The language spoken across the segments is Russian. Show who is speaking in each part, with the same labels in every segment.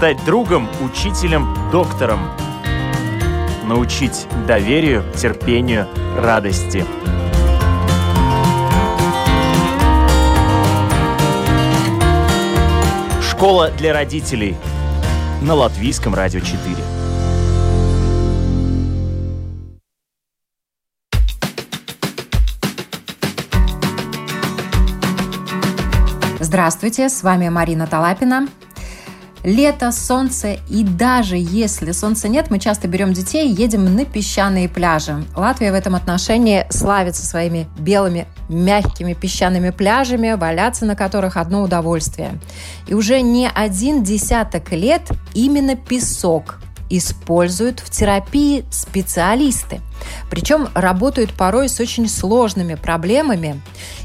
Speaker 1: стать другом, учителем, доктором. Научить доверию, терпению, радости. Школа для родителей на Латвийском радио 4.
Speaker 2: Здравствуйте, с вами Марина Талапина. Лето, солнце и даже если солнца нет, мы часто берем детей и едем на песчаные пляжи. Латвия в этом отношении славится своими белыми мягкими песчаными пляжами, валяться на которых одно удовольствие. И уже не один десяток лет именно песок используют в терапии специалисты. Причем работают порой с очень сложными проблемами.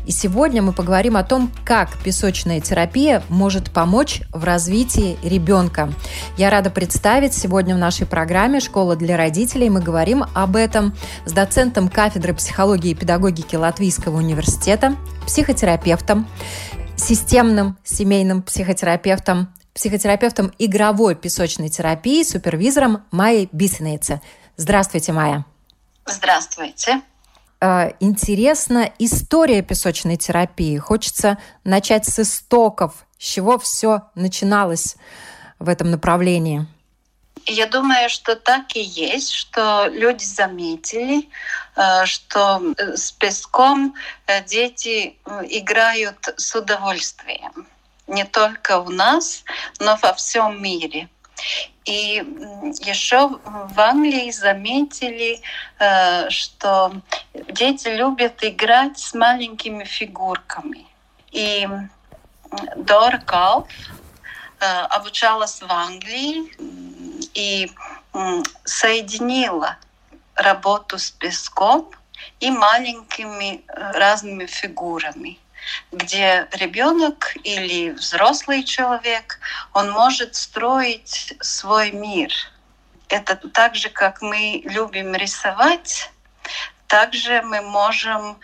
Speaker 2: И сегодня мы поговорим о том, как песочная терапия может помочь в развитии ребенка. Я рада представить сегодня в нашей программе «Школа для родителей». Мы говорим об этом с доцентом кафедры психологии и педагогики Латвийского университета, психотерапевтом, системным семейным психотерапевтом, психотерапевтом игровой песочной терапии, супервизором Майей Бисенейце. Здравствуйте, Майя.
Speaker 3: Здравствуйте.
Speaker 2: Э, интересна история песочной терапии. Хочется начать с истоков, с чего все начиналось в этом направлении.
Speaker 3: Я думаю, что так и есть, что люди заметили, э, что э, с песком дети играют с удовольствием. Не только у нас, но во всем мире. И еще в Англии заметили, э, что дети любят играть с маленькими фигурками. И Дора Калф э, обучалась в Англии и соединила работу с песком и маленькими э, разными фигурами где ребенок или взрослый человек, он может строить свой мир. Это так же, как мы любим рисовать, также мы можем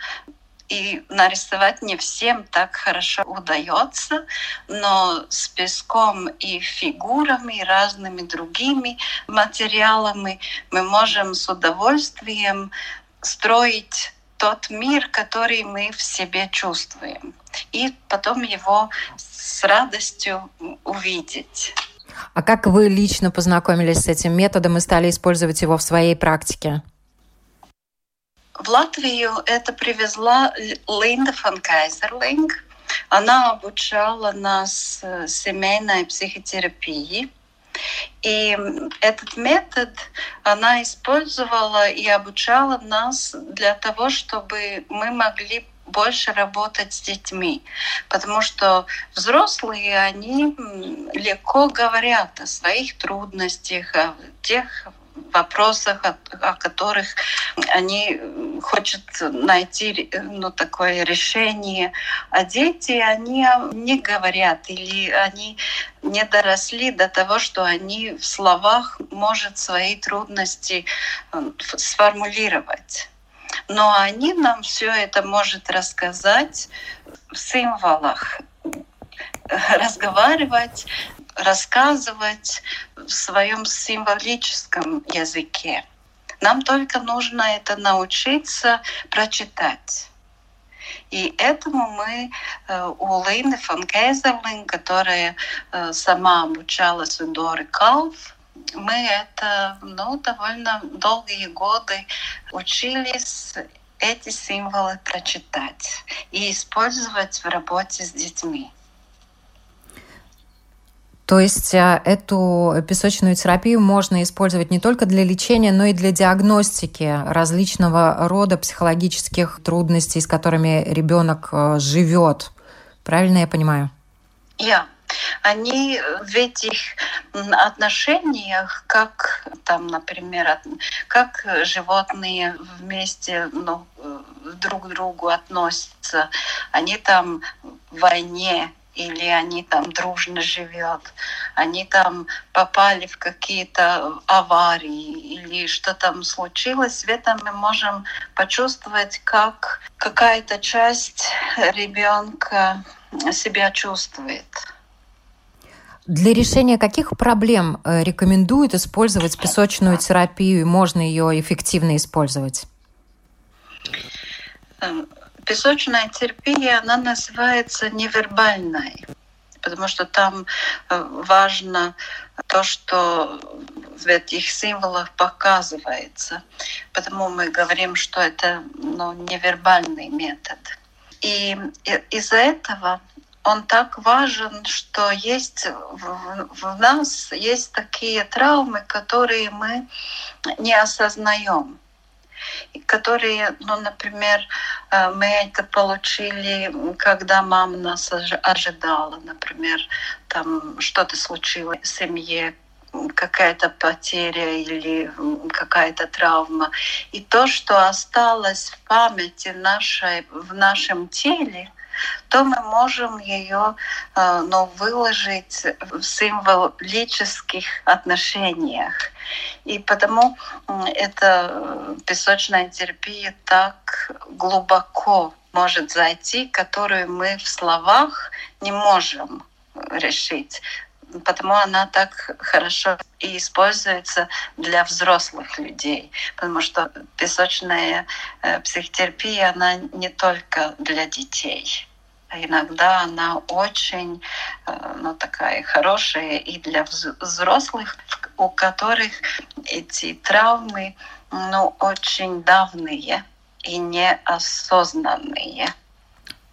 Speaker 3: и нарисовать не всем так хорошо удается, но с песком и фигурами, и разными другими материалами мы можем с удовольствием строить тот мир, который мы в себе чувствуем, и потом его с радостью увидеть.
Speaker 2: А как вы лично познакомились с этим методом и стали использовать его в своей практике?
Speaker 3: В Латвию это привезла Линда фон Кайзерлинг. Она обучала нас э, семейной психотерапии. И этот метод она использовала и обучала нас для того, чтобы мы могли больше работать с детьми, потому что взрослые, они легко говорят о своих трудностях, о тех вопросах, о, о которых они хотят найти ну, такое решение. А дети, они не говорят или они не доросли до того, что они в словах может свои трудности э, сформулировать. Но они нам все это может рассказать в символах, разговаривать рассказывать в своем символическом языке. Нам только нужно это научиться прочитать. И этому мы э, у Лины фон Кейзерлин, которая э, сама обучалась у Доры Калф, мы это ну, довольно долгие годы учились эти символы прочитать и использовать в работе с детьми.
Speaker 2: То есть а, эту песочную терапию можно использовать не только для лечения, но и для диагностики различного рода психологических трудностей, с которыми ребенок а, живет. Правильно я понимаю?
Speaker 3: Я. Yeah. Они в этих отношениях, как там, например, как животные вместе ну, друг к другу относятся, они там в войне или они там дружно живут, они там попали в какие-то аварии или что там случилось, в этом мы можем почувствовать, как какая-то часть ребенка себя чувствует.
Speaker 2: Для решения каких проблем э, рекомендуют использовать песочную терапию и можно ее эффективно использовать?
Speaker 3: Песочная терапия, она называется невербальной, потому что там э, важно то, что в этих символах показывается. Потому мы говорим, что это ну, невербальный метод. И из-за этого он так важен, что есть в, в нас есть такие травмы, которые мы не осознаем которые, ну, например, э, мы это получили, когда мама нас ожидала, например, там что-то случилось в семье, какая-то потеря или какая-то травма. И то, что осталось в памяти нашей, в нашем теле, то мы можем ее э, ну, выложить в символических отношениях. И потому эта э, песочная терапия так глубоко может зайти, которую мы в словах не можем решить потому она так хорошо и используется для взрослых людей, потому что песочная э, психотерапия, она не только для детей. Иногда она очень э, ну, такая хорошая и для взрослых, у которых эти травмы ну, очень давние и неосознанные.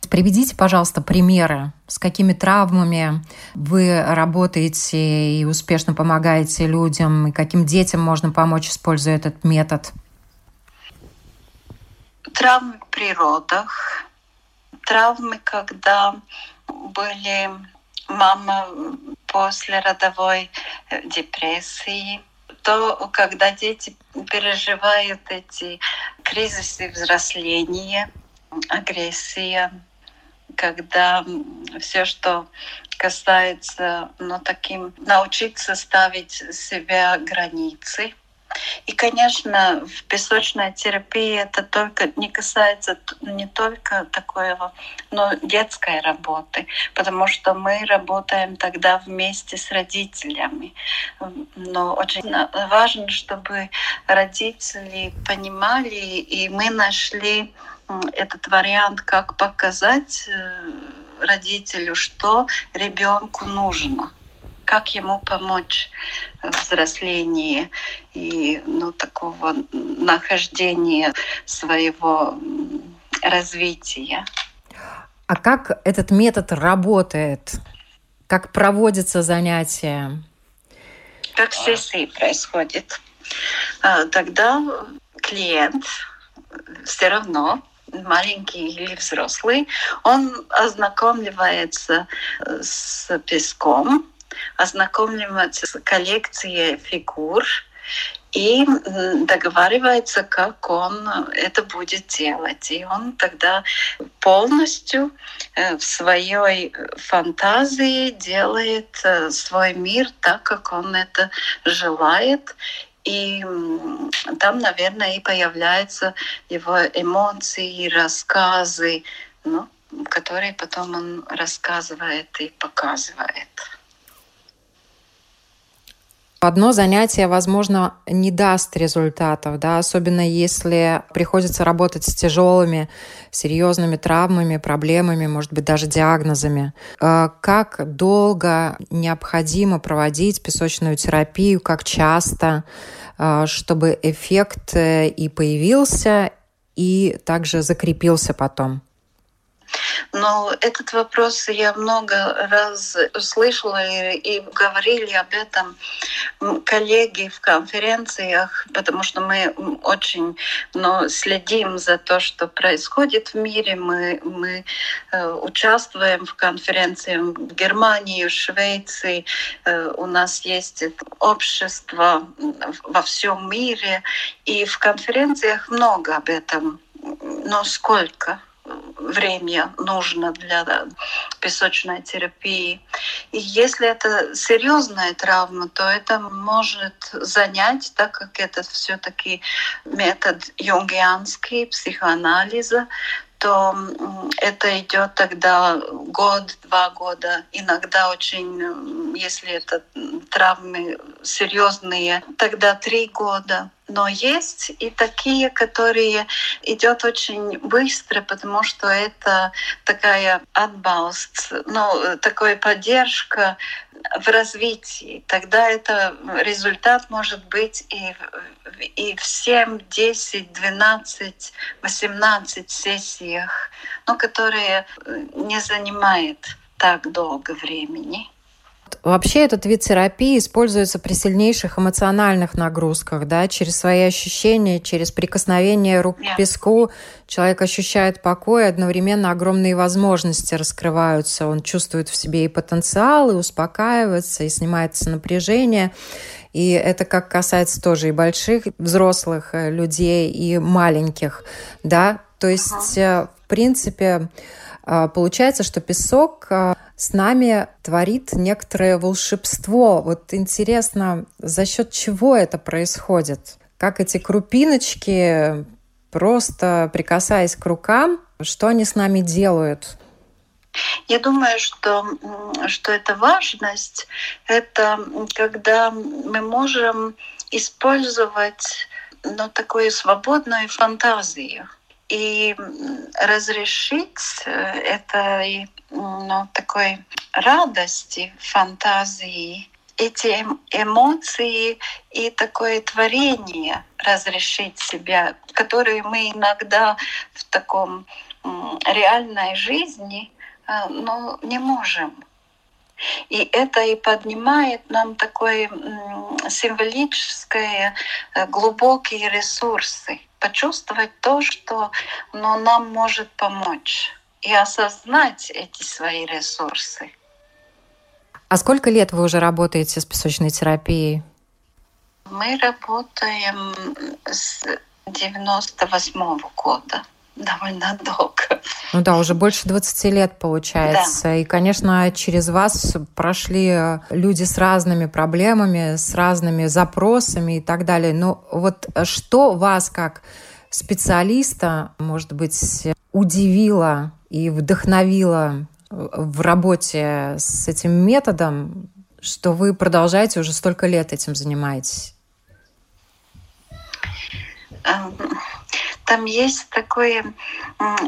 Speaker 2: Приведите, пожалуйста, примеры, с какими травмами вы работаете и успешно помогаете людям, и каким детям можно помочь, используя этот метод.
Speaker 3: Травмы в природах, травмы, когда были мама после родовой э, депрессии, то, когда дети переживают эти кризисы взросления, агрессия, когда все, что касается, ну, таким, научиться ставить себя границы. И, конечно, в песочной терапии это только не касается не только такого, но детской работы, потому что мы работаем тогда вместе с родителями. Но очень важно, чтобы родители понимали, и мы нашли этот вариант, как показать э, родителю, что ребенку нужно, как ему помочь в взрослении и ну, такого нахождения своего развития.
Speaker 2: А как этот метод работает? Как проводятся занятия?
Speaker 3: Как сессии происходит. А, тогда клиент все равно маленький или взрослый, он ознакомливается э, с песком, ознакомливается с коллекцией фигур и договаривается, как он это будет делать. И он тогда полностью э, в своей фантазии делает э, свой мир так, как он это желает. И там, наверное, и появляются его эмоции, рассказы, ну, которые потом он рассказывает и показывает.
Speaker 2: Одно занятие, возможно, не даст результатов, да, особенно если приходится работать с тяжелыми, серьезными травмами, проблемами, может быть, даже диагнозами. Э, как долго необходимо проводить песочную терапию, как часто, э, чтобы эффект э, и появился, и также закрепился потом?
Speaker 3: Но этот вопрос я много раз слышала и, и говорили об этом коллеги в конференциях, потому что мы очень но следим за то, что происходит в мире. Мы, мы э, участвуем в конференциях в Германии, в Швеции. Э, у нас есть общество во всем мире. И в конференциях много об этом. Но сколько? Время нужно для песочной терапии. И если это серьезная травма, то это может занять, так как это все-таки метод юнгианский, психоанализа, то это идет тогда год, два года, иногда очень, если это травмы серьезные, тогда три года. Но есть и такие, которые идет очень быстро, потому что это такая отбалст, ну, такая поддержка в развитии. Тогда это результат может быть и, и в 7, 10, 12, 18 сессиях, но которые не занимает так долго времени.
Speaker 2: Вообще этот вид терапии используется при сильнейших эмоциональных нагрузках, да, через свои ощущения, через прикосновение рук к песку. Человек ощущает покой, одновременно огромные возможности раскрываются. Он чувствует в себе и потенциал, и успокаивается, и снимается напряжение. И это как касается тоже и больших взрослых э, людей, и маленьких, да. То есть, uh-huh. в принципе, получается, что песок а, с нами творит некоторое волшебство. Вот интересно, за счет чего это происходит? Как эти крупиночки, просто прикасаясь к рукам, что они с нами делают?
Speaker 3: Я думаю, что, что эта важность, это когда мы можем использовать ну, такую свободную фантазию и разрешить э, этой ну, такой радости, фантазии, эти эм, эмоции и такое творение разрешить себя, которые мы иногда в таком реальной жизни э, ну, не можем. И это и поднимает нам такое символическое, э, глубокие ресурсы почувствовать то, что ну, нам может помочь, и осознать эти свои ресурсы.
Speaker 2: А сколько лет вы уже работаете с песочной терапией?
Speaker 3: Мы работаем с 98 -го года довольно долго.
Speaker 2: Ну да, уже больше 20 лет получается. Да. И, конечно, через вас прошли люди с разными проблемами, с разными запросами и так далее. Но вот что вас как специалиста, может быть, удивило и вдохновило в работе с этим методом, что вы продолжаете уже столько лет этим занимаетесь?
Speaker 3: Там есть такое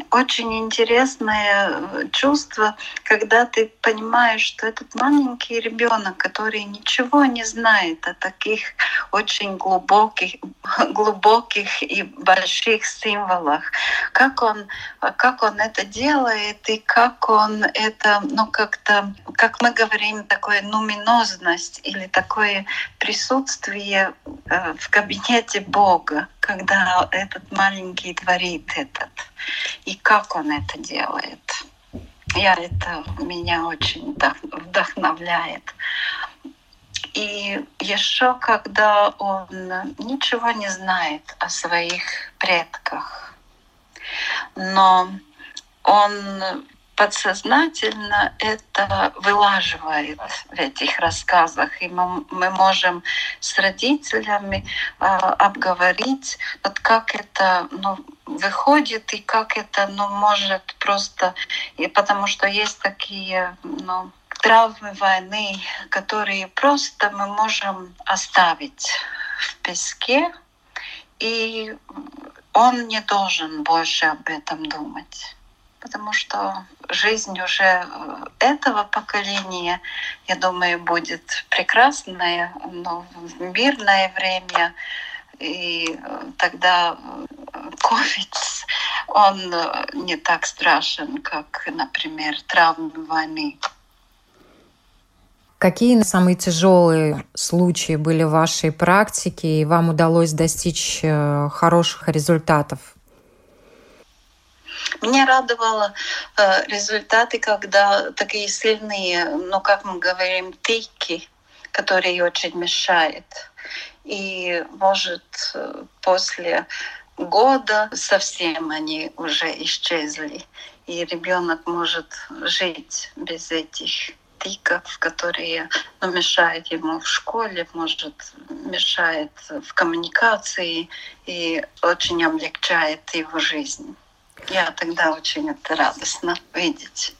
Speaker 3: очень интересное э, чувство, когда ты понимаешь, что этот маленький ребенок, который ничего не знает о таких очень глубоких, глубоких и больших символах, как он, как он это делает и как он это, ну как-то, как мы говорим, такое нуминозность или такое присутствие э, в кабинете Бога, когда этот маленький творит этот, и как он это делает. Я это меня очень вдохновляет. И еще когда он ничего не знает о своих предках, но он подсознательно это вылаживает в этих рассказах. И мы, мы можем с родителями э, обговорить, вот как это ну, выходит и как это ну, может просто... И потому что есть такие ну, травмы войны, которые просто мы можем оставить в песке, и он не должен больше об этом думать потому что жизнь уже э, этого поколения, я думаю, будет прекрасная, но в мирное время. И э, тогда COVID, э, он не так страшен, как, например, травмы войны.
Speaker 2: Какие самые тяжелые случаи были в вашей практике, и вам удалось достичь хороших результатов?
Speaker 3: Меня радовало э, результаты, когда такие сильные, ну как мы говорим, тыки, которые очень мешают. И может после года совсем они уже исчезли. И ребенок может жить без этих тиков, которые ну, мешают ему в школе, может, мешает в коммуникации и очень облегчает его жизнь. Я тогда очень это радостно видеть.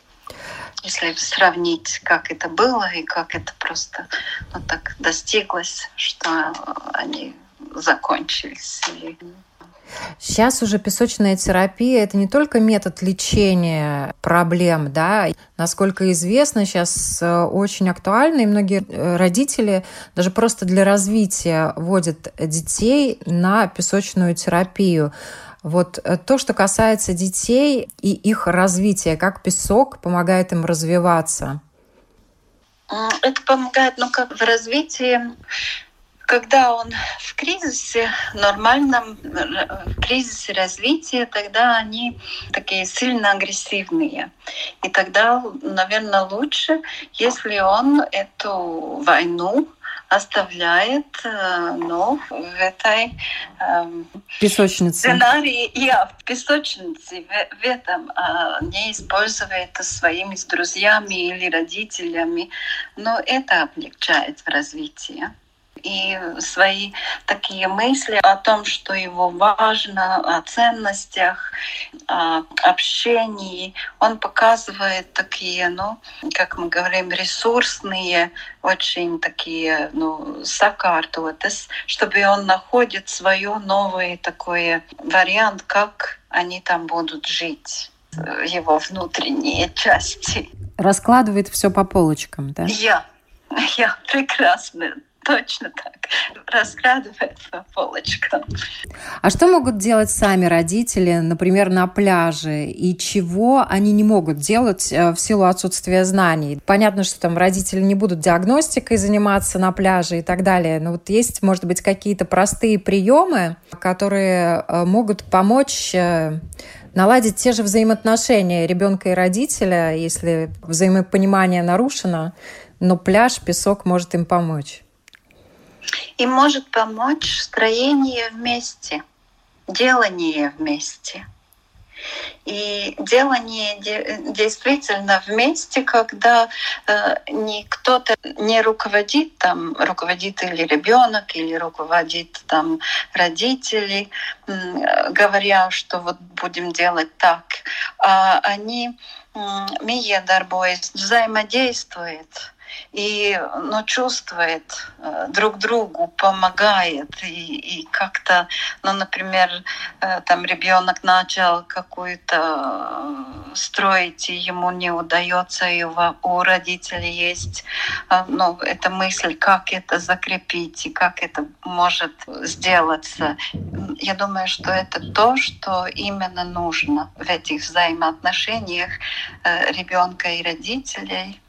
Speaker 3: Если сравнить, как это было и как это просто ну, так достиглось, что они закончились.
Speaker 2: Сейчас уже песочная терапия – это не только метод лечения проблем, да. Насколько известно, сейчас э, очень актуально, и многие э, родители даже просто для развития вводят детей на песочную терапию. Вот э, то, что касается детей и их развития, как песок помогает им развиваться?
Speaker 3: Это помогает, ну, как в развитии когда он в кризисе, нормальном в кризисе развития, тогда они такие сильно агрессивные. И тогда, наверное, лучше, если он эту войну оставляет э, ну, в этой
Speaker 2: э, песочнице.
Speaker 3: сценарии, я в песочнице, в, в этом э, не использует своими с друзьями или родителями, но это облегчает в развитии и свои такие мысли о том, что его важно, о ценностях, о общении. Он показывает такие, ну, как мы говорим, ресурсные, очень такие, ну, сакартотес, чтобы он находит свое новый такой вариант, как они там будут жить его внутренние части.
Speaker 2: Раскладывает все по полочкам, да?
Speaker 3: Я, я прекрасно Точно так. Раскладывает по полочкам.
Speaker 2: А что могут делать сами родители, например, на пляже? И чего они не могут делать э, в силу отсутствия знаний? Понятно, что там родители не будут диагностикой заниматься на пляже и так далее. Но вот есть, может быть, какие-то простые приемы, которые э, могут помочь э, наладить те же взаимоотношения ребенка и родителя, если взаимопонимание нарушено, но пляж, песок может им помочь.
Speaker 3: И может помочь строение вместе, делание вместе. И делание действительно вместе, когда э, кто-то не руководит, там руководит или ребенок, или руководит там родители, э, говоря, что вот будем делать так, а они э, миедарбоясь, взаимодействуют и ну, чувствует э, друг другу, помогает и, и как-то, ну, например, э, там ребенок начал какую-то э, строить, и ему не удается, и у, родителей есть ну, эта мысль, как это закрепить и как это может сделаться. Я думаю, что это то, что именно нужно в этих взаимоотношениях ребенка и родителей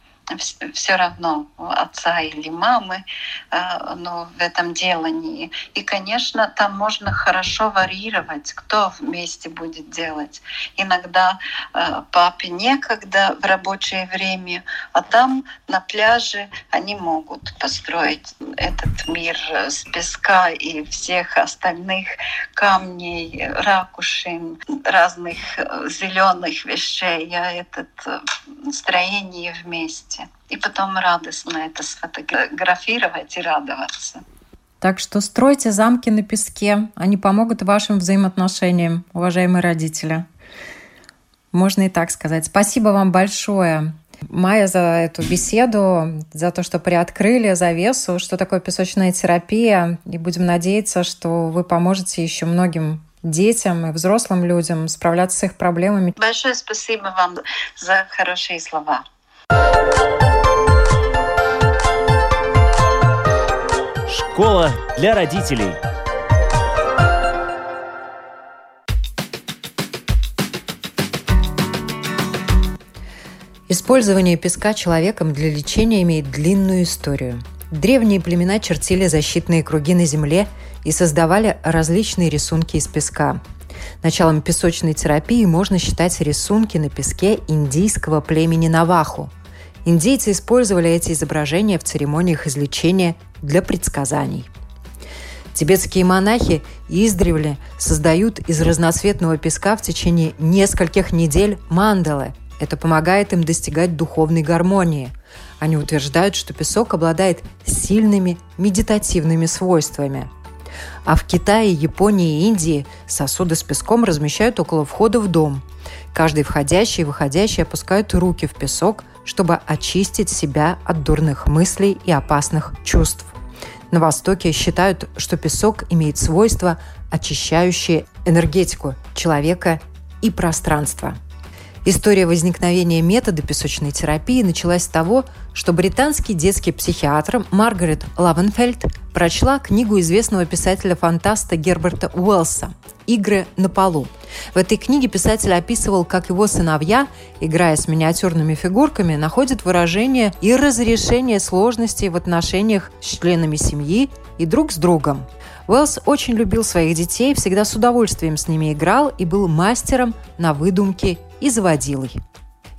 Speaker 3: все равно отца или мамы, э, но в этом делании. И, конечно, там можно хорошо варьировать, кто вместе будет делать. Иногда э, папе некогда в рабочее время, а там на пляже они могут построить этот мир с песка и всех остальных камней, ракушин, разных э, зеленых вещей. Я этот строение вместе и потом радостно это сфотографировать и радоваться.
Speaker 2: Так что стройте замки на песке, они помогут вашим взаимоотношениям, уважаемые родители. Можно и так сказать. Спасибо вам большое, Майя, за эту беседу, за то, что приоткрыли завесу, что такое песочная терапия. И будем надеяться, что вы поможете еще многим детям и взрослым людям справляться с их проблемами.
Speaker 3: Большое спасибо вам за хорошие слова.
Speaker 1: Школа для родителей.
Speaker 2: Использование песка человеком для лечения имеет длинную историю. Древние племена чертили защитные круги на земле и создавали различные рисунки из песка. Началом песочной терапии можно считать рисунки на песке индийского племени Наваху – Индейцы использовали эти изображения в церемониях излечения для предсказаний. Тибетские монахи издревле создают из разноцветного песка в течение нескольких недель мандалы. Это помогает им достигать духовной гармонии. Они утверждают, что песок обладает сильными медитативными свойствами. А в Китае, Японии и Индии сосуды с песком размещают около входа в дом. Каждый входящий и выходящий опускают руки в песок, чтобы очистить себя от дурных мыслей и опасных чувств. На Востоке считают, что песок имеет свойства, очищающие энергетику человека и пространства. История возникновения метода песочной терапии началась с того, что британский детский психиатр Маргарет Лавенфельд прочла книгу известного писателя-фантаста Герберта Уэллса «Игры на полу». В этой книге писатель описывал, как его сыновья, играя с миниатюрными фигурками, находят выражение и разрешение сложностей в отношениях с членами семьи и друг с другом. Уэллс очень любил своих детей, всегда с удовольствием с ними играл и был мастером на выдумки и заводилой.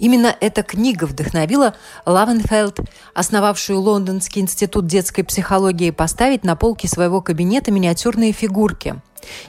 Speaker 2: Именно эта книга вдохновила Ловенфельд, основавшую Лондонский институт детской психологии, поставить на полке своего кабинета миниатюрные фигурки.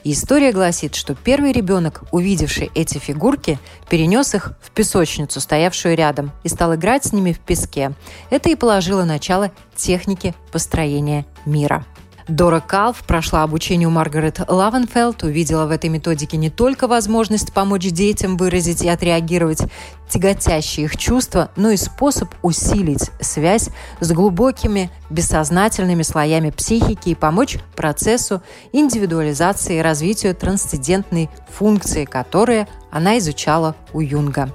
Speaker 2: И история гласит, что первый ребенок, увидевший эти фигурки, перенес их в песочницу, стоявшую рядом, и стал играть с ними в песке. Это и положило начало технике построения мира. Дора Калф прошла обучение у Маргарет Ловенфельд, увидела в этой методике не только возможность помочь детям выразить и отреагировать тяготящие их чувства, но и способ усилить связь с глубокими бессознательными слоями психики и помочь процессу индивидуализации и развитию трансцендентной функции, которые она изучала у Юнга.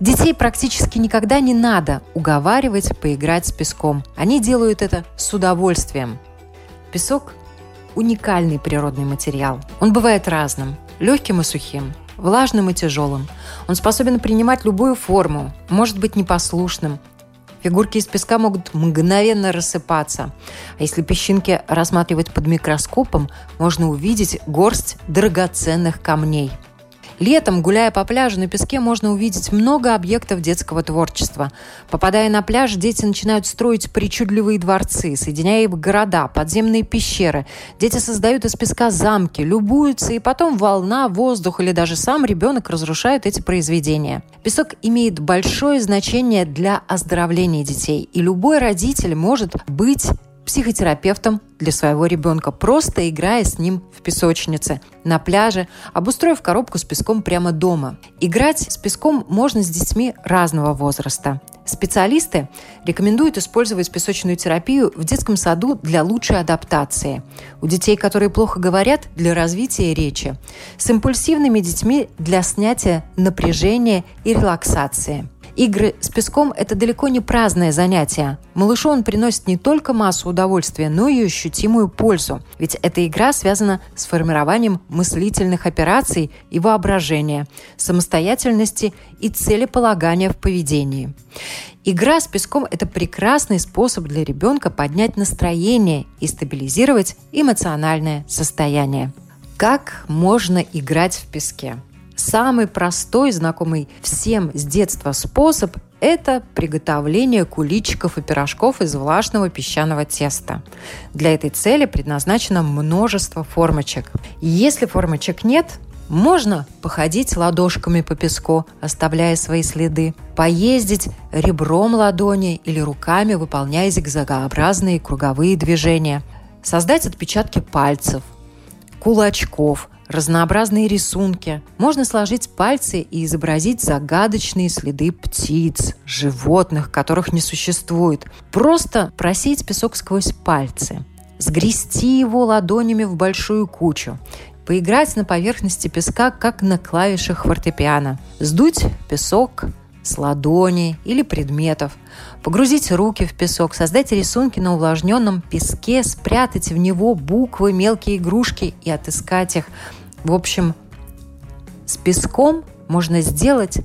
Speaker 2: Детей практически никогда не надо уговаривать поиграть с песком. Они делают это с удовольствием. Песок – уникальный природный материал. Он бывает разным – легким и сухим, влажным и тяжелым. Он способен принимать любую форму, может быть непослушным. Фигурки из песка могут мгновенно рассыпаться. А если песчинки рассматривать под микроскопом, можно увидеть горсть драгоценных камней – Летом, гуляя по пляжу на песке, можно увидеть много объектов детского творчества. Попадая на пляж, дети начинают строить причудливые дворцы, соединяя их города, подземные пещеры. Дети создают из песка замки, любуются, и потом волна, воздух или даже сам ребенок разрушают эти произведения. Песок имеет большое значение для оздоровления детей, и любой родитель может быть психотерапевтом для своего ребенка, просто играя с ним в песочнице, на пляже, обустроив коробку с песком прямо дома. Играть с песком можно с детьми разного возраста. Специалисты рекомендуют использовать песочную терапию в детском саду для лучшей адаптации. У детей, которые плохо говорят, для развития речи. С импульсивными детьми для снятия напряжения и релаксации – Игры с песком – это далеко не праздное занятие. Малышу он приносит не только массу удовольствия, но и ощутимую пользу. Ведь эта игра связана с формированием мыслительных операций и воображения, самостоятельности и целеполагания в поведении. Игра с песком – это прекрасный способ для ребенка поднять настроение и стабилизировать эмоциональное состояние. Как можно играть в песке? Самый простой, знакомый всем с детства способ – это приготовление куличиков и пирожков из влажного песчаного теста. Для этой цели предназначено множество формочек. Если формочек нет, можно походить ладошками по песку, оставляя свои следы, поездить ребром ладони или руками, выполняя зигзагообразные круговые движения, создать отпечатки пальцев, кулачков – разнообразные рисунки. Можно сложить пальцы и изобразить загадочные следы птиц, животных, которых не существует. Просто просеять песок сквозь пальцы. Сгрести его ладонями в большую кучу. Поиграть на поверхности песка, как на клавишах фортепиано. Сдуть песок, с ладони или предметов, погрузить руки в песок, создать рисунки на увлажненном песке, спрятать в него буквы, мелкие игрушки и отыскать их. В общем, с песком можно сделать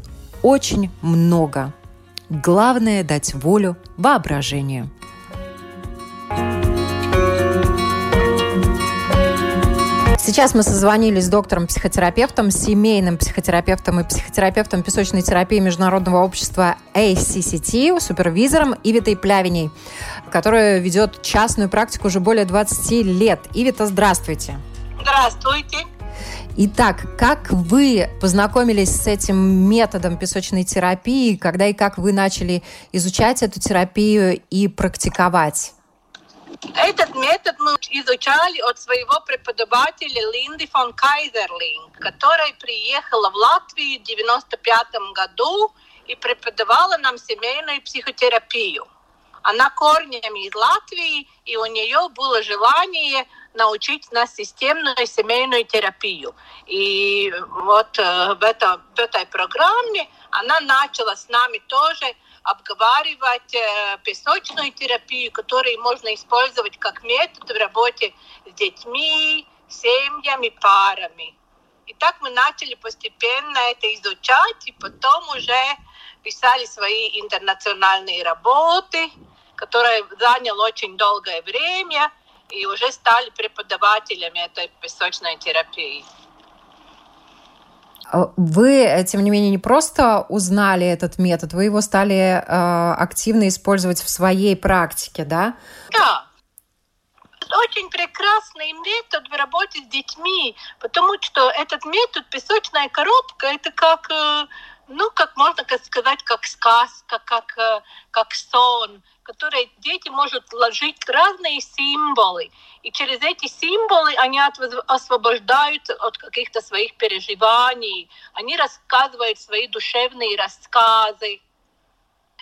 Speaker 2: очень много. Главное – дать волю воображению. Сейчас мы созвонились с доктором-психотерапевтом, семейным психотерапевтом и психотерапевтом песочной терапии Международного общества ACCT, супервизором Ивитой Плявиней, которая ведет частную практику уже более 20 лет. Ивита, здравствуйте.
Speaker 4: Здравствуйте.
Speaker 2: Итак, как вы познакомились с этим методом песочной терапии, когда и как вы начали изучать эту терапию и практиковать?
Speaker 4: Этот метод мы изучали от своего преподавателя Линды фон Кайзерлинг, которая приехала в Латвию в 95 году и преподавала нам семейную психотерапию. Она корнями из Латвии, и у нее было желание научить нас системную семейную терапию. И вот э, в, это, в этой программе она начала с нами тоже обговаривать э, песочную терапию, которую можно использовать как метод в работе с детьми, семьями, парами. И так мы начали постепенно это изучать, и потом уже писали свои интернациональные работы, которые заняли очень долгое время, и уже стали преподавателями этой песочной терапии.
Speaker 2: А вы, тем не менее, не просто узнали этот метод, вы его стали э, активно использовать в своей практике, да?
Speaker 4: Да. Очень прекрасный метод в работе с детьми, потому что этот метод песочная коробка это как, э, ну, как можно сказать, как сказка, как, э, как сон которые дети могут ложить разные символы. И через эти символы они освобождаются от каких-то своих переживаний. Они рассказывают свои душевные рассказы.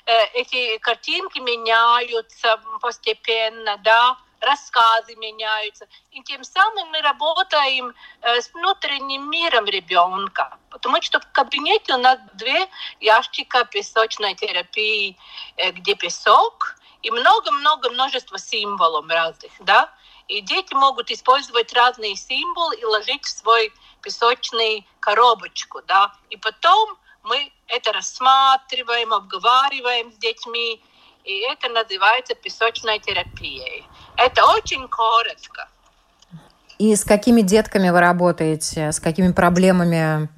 Speaker 4: Э, эти картинки меняются постепенно, да рассказы меняются. И тем самым мы работаем э, с внутренним миром ребенка. Потому что в кабинете у нас две ящика песочной терапии, э, где песок и много-много множество символов разных, да. И дети могут использовать разные символы и ложить в свой песочный коробочку, да. И потом мы это рассматриваем, обговариваем с детьми, и это называется песочной терапией. Это очень коротко.
Speaker 2: И с какими детками вы работаете, с какими проблемами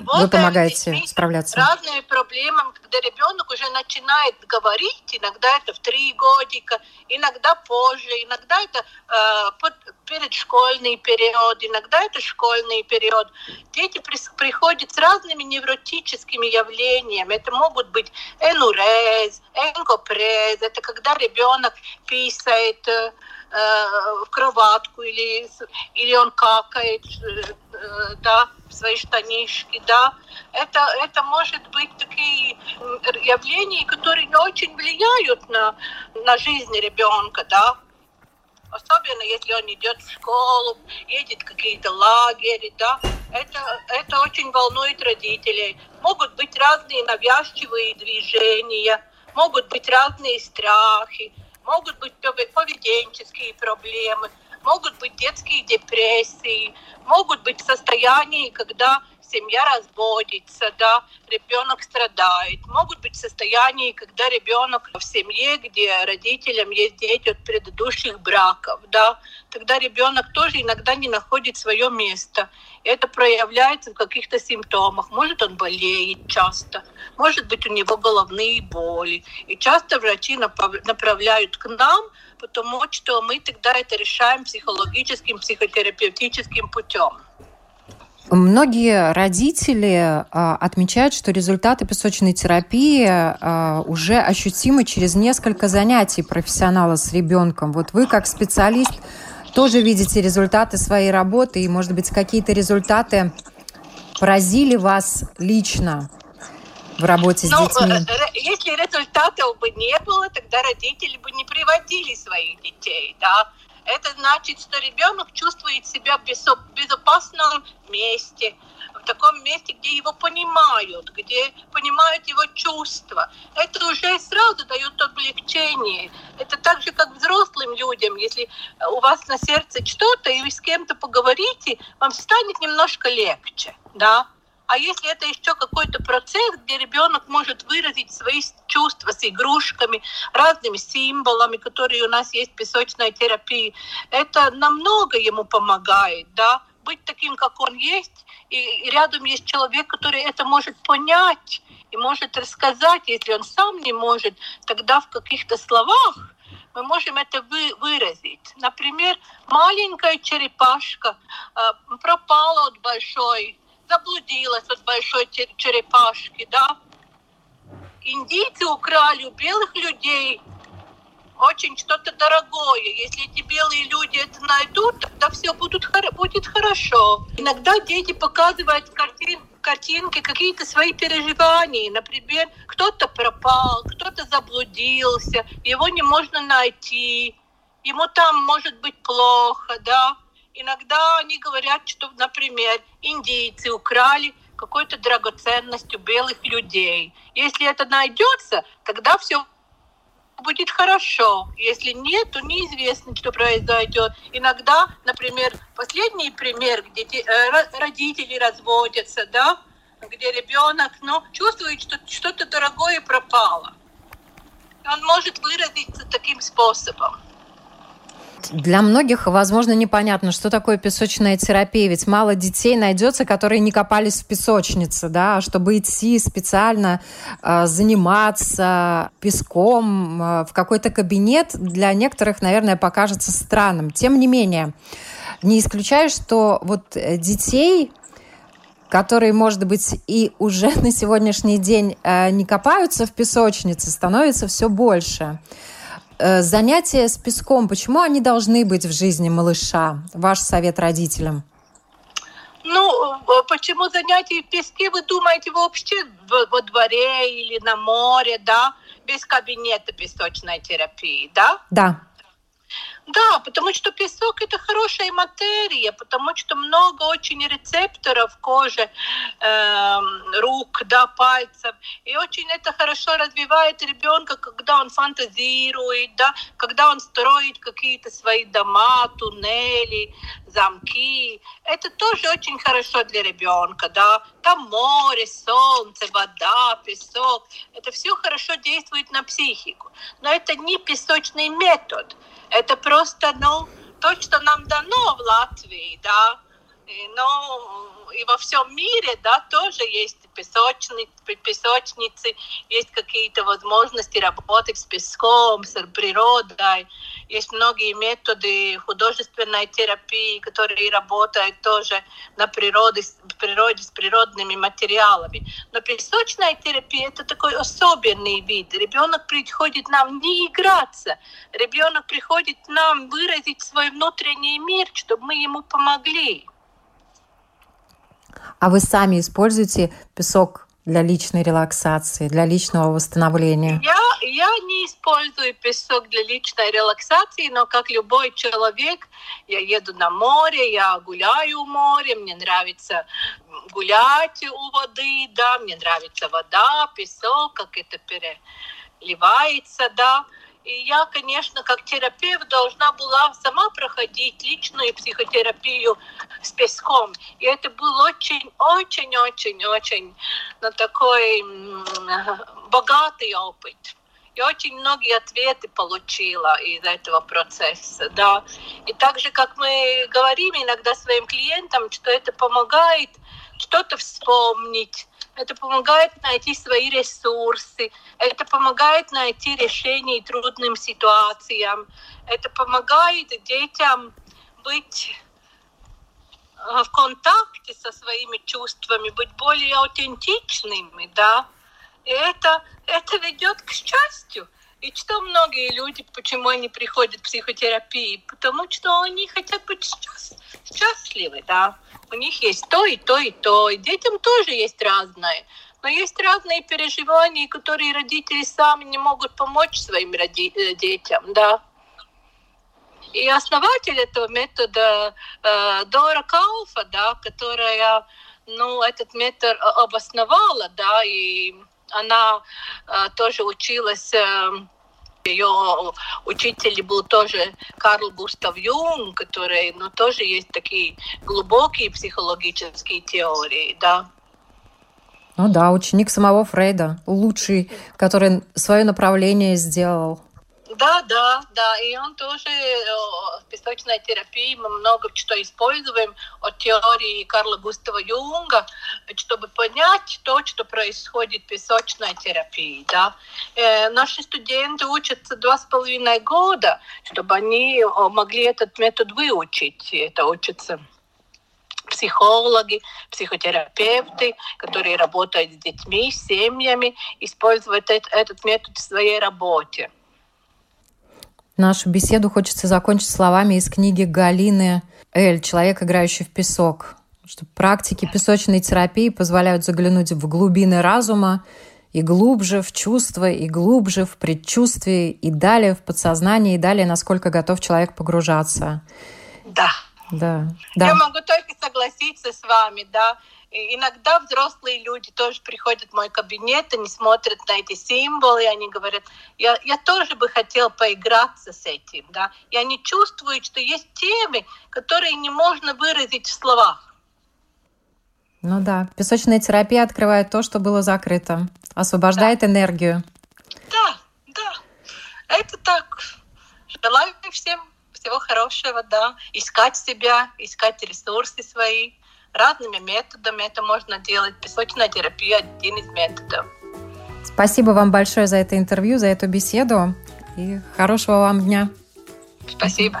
Speaker 2: вот вы помогаете справляться?
Speaker 4: Разные проблемы, когда ребенок уже начинает говорить, иногда это в три годика, иногда позже, иногда это э, под, передшкольный период, иногда это школьный период. Дети при, приходят с разными невротическими явлениями. Это могут быть энурез, энкопрез, это когда ребенок писает, э, Э, в кроватку или, или он какает, э, да, в свои штанишки, да. Это, это может быть такие явления, которые не очень влияют на, на жизнь ребенка, да. Особенно если он идет в школу, едет в какие-то лагеря, да. Это, это очень волнует родителей. Могут быть разные навязчивые движения, могут быть разные страхи, могут быть поведенческие проблемы, могут быть детские депрессии, могут быть состояния, когда семья разводится, да, ребенок страдает. Могут быть состояния, когда ребенок в семье, где родителям есть дети от предыдущих браков, да, тогда ребенок тоже иногда не находит свое место. Это проявляется в каких-то симптомах. Может, он болеет часто, может быть, у него головные боли. И часто врачи направляют к нам, потому что мы тогда это решаем психологическим, психотерапевтическим путем.
Speaker 2: Многие родители а, отмечают, что результаты песочной терапии а, уже ощутимы через несколько занятий профессионала с ребенком. Вот вы как специалист тоже видите результаты своей работы и, может быть, какие-то результаты поразили вас лично в работе с ну, детьми? Э,
Speaker 4: э, если результатов бы не было, тогда родители бы не приводили своих детей, да. Это значит, что ребенок чувствует себя в безопасном месте, в таком месте, где его понимают, где понимают его чувства. Это уже сразу дает облегчение. Это так же, как взрослым людям. Если у вас на сердце что-то, и вы с кем-то поговорите, вам станет немножко легче. Да? А если это еще какой-то процесс, где ребенок может выразить свои чувства с игрушками, разными символами, которые у нас есть в песочной терапии, это намного ему помогает, да, быть таким, как он есть, и рядом есть человек, который это может понять и может рассказать, если он сам не может, тогда в каких-то словах мы можем это вы, выразить. Например, маленькая черепашка э, пропала от большой заблудилась от большой черепашки, да. Индийцы украли у белых людей очень что-то дорогое. Если эти белые люди это найдут, тогда все будут, будет хорошо. Иногда дети показывают картин, картинки какие-то свои переживания. Например, кто-то пропал, кто-то заблудился, его не можно найти, ему там может быть плохо, да. Иногда они говорят, что, например, индейцы украли какой-то драгоценностью белых людей. Если это найдется, тогда все будет хорошо. Если нет, то неизвестно, что произойдет. Иногда, например, последний пример, где э, родители разводятся, да, где ребенок ну, чувствует, что что-то дорогое пропало. Он может выразиться таким способом.
Speaker 2: Для многих, возможно, непонятно, что такое песочная терапия. Ведь мало детей найдется, которые не копались в песочнице, да, чтобы идти специально э, заниматься песком э, в какой-то кабинет, для некоторых, наверное, покажется странным. Тем не менее, не исключаю, что вот детей которые, может быть, и уже на сегодняшний день э, не копаются в песочнице, становится все больше. Э, занятия с песком, почему они должны быть в жизни малыша? Ваш совет родителям?
Speaker 4: Ну, э, почему занятия в песке, вы думаете, вообще во дворе или на море, да, без кабинета песочной терапии, да?
Speaker 2: Да.
Speaker 4: Да, потому что песок это хорошая материя, потому что много очень рецепторов кожи, э, рук, да, пальцев. И очень это хорошо развивает ребенка, когда он фантазирует, да, когда он строит какие-то свои дома, туннели, замки. Это тоже очень хорошо для ребенка, да. Там море, солнце, вода, песок. Это все хорошо действует на психику. Но это не песочный метод. Это просто, ну, то, что нам дано в Латвии, да, и, ну, и во всем мире, да, тоже есть песочницы, песочницы, есть какие-то возможности работать с песком, с природой, есть многие методы художественной терапии, которые работают тоже на природе, природе с природными материалами. Но песочная терапия это такой особенный вид. Ребенок приходит нам не играться, ребенок приходит нам выразить свой внутренний мир, чтобы мы ему помогли.
Speaker 2: А вы сами используете песок для личной релаксации, для личного восстановления?
Speaker 4: Я, я не использую песок для личной релаксации, но как любой человек, я еду на море, я гуляю у моря, мне нравится гулять у воды, да, мне нравится вода, песок, как это переливается, да. И я, конечно, как терапевт должна была сама проходить личную психотерапию с песком. И это был очень-очень-очень-очень ну, такой богатый опыт. И очень многие ответы получила из этого процесса, да. И так же, как мы говорим иногда своим клиентам, что это помогает что-то вспомнить, это помогает найти свои ресурсы, это помогает найти решение трудным ситуациям, это помогает детям быть э, в контакте со своими чувствами, быть более аутентичными, да. И это, это ведет к счастью. И что многие люди, почему они приходят в психотерапию? Потому что они хотят быть счастливы, да. У них есть то и то и то. И детям тоже есть разное. Но есть разные переживания, которые родители сами не могут помочь своим э, детям, да. И основатель этого метода э, Дора Кауфа, да, которая ну, этот метод обосновала, да, и она э, тоже училась э, ее учитель был тоже Карл Густав Юнг, который, ну, тоже есть такие глубокие психологические теории, да.
Speaker 2: Ну да, ученик самого Фрейда, лучший, который свое направление сделал.
Speaker 4: Да, да, да. И он тоже в песочной терапии мы много что используем от теории Карла Густава Юнга, чтобы понять то, что происходит в песочной терапии. Да. Э, наши студенты учатся два с половиной года, чтобы они могли этот метод выучить. Это учатся психологи, психотерапевты, которые работают с детьми, с семьями, используют этот метод в своей работе.
Speaker 2: Нашу беседу хочется закончить словами из книги Галины Эль «Человек, играющий в песок», что практики песочной терапии позволяют заглянуть в глубины разума и глубже в чувства, и глубже в предчувствие, и далее в подсознание, и далее, насколько готов человек погружаться.
Speaker 4: Да.
Speaker 2: Да. да.
Speaker 4: Я могу только согласиться с вами, да. Иногда взрослые люди тоже приходят в мой кабинет, они смотрят на эти символы, и они говорят, я, я тоже бы хотел поиграться с этим, да. И они чувствуют, что есть темы, которые не можно выразить в словах.
Speaker 2: Ну да, песочная терапия открывает то, что было закрыто, освобождает да. энергию.
Speaker 4: Да, да, это так. Желаю всем всего хорошего, да, искать себя, искать ресурсы свои разными методами. Это можно делать. Песочная терапия – один из методов.
Speaker 2: Спасибо вам большое за это интервью, за эту беседу. И хорошего вам дня.
Speaker 4: Спасибо.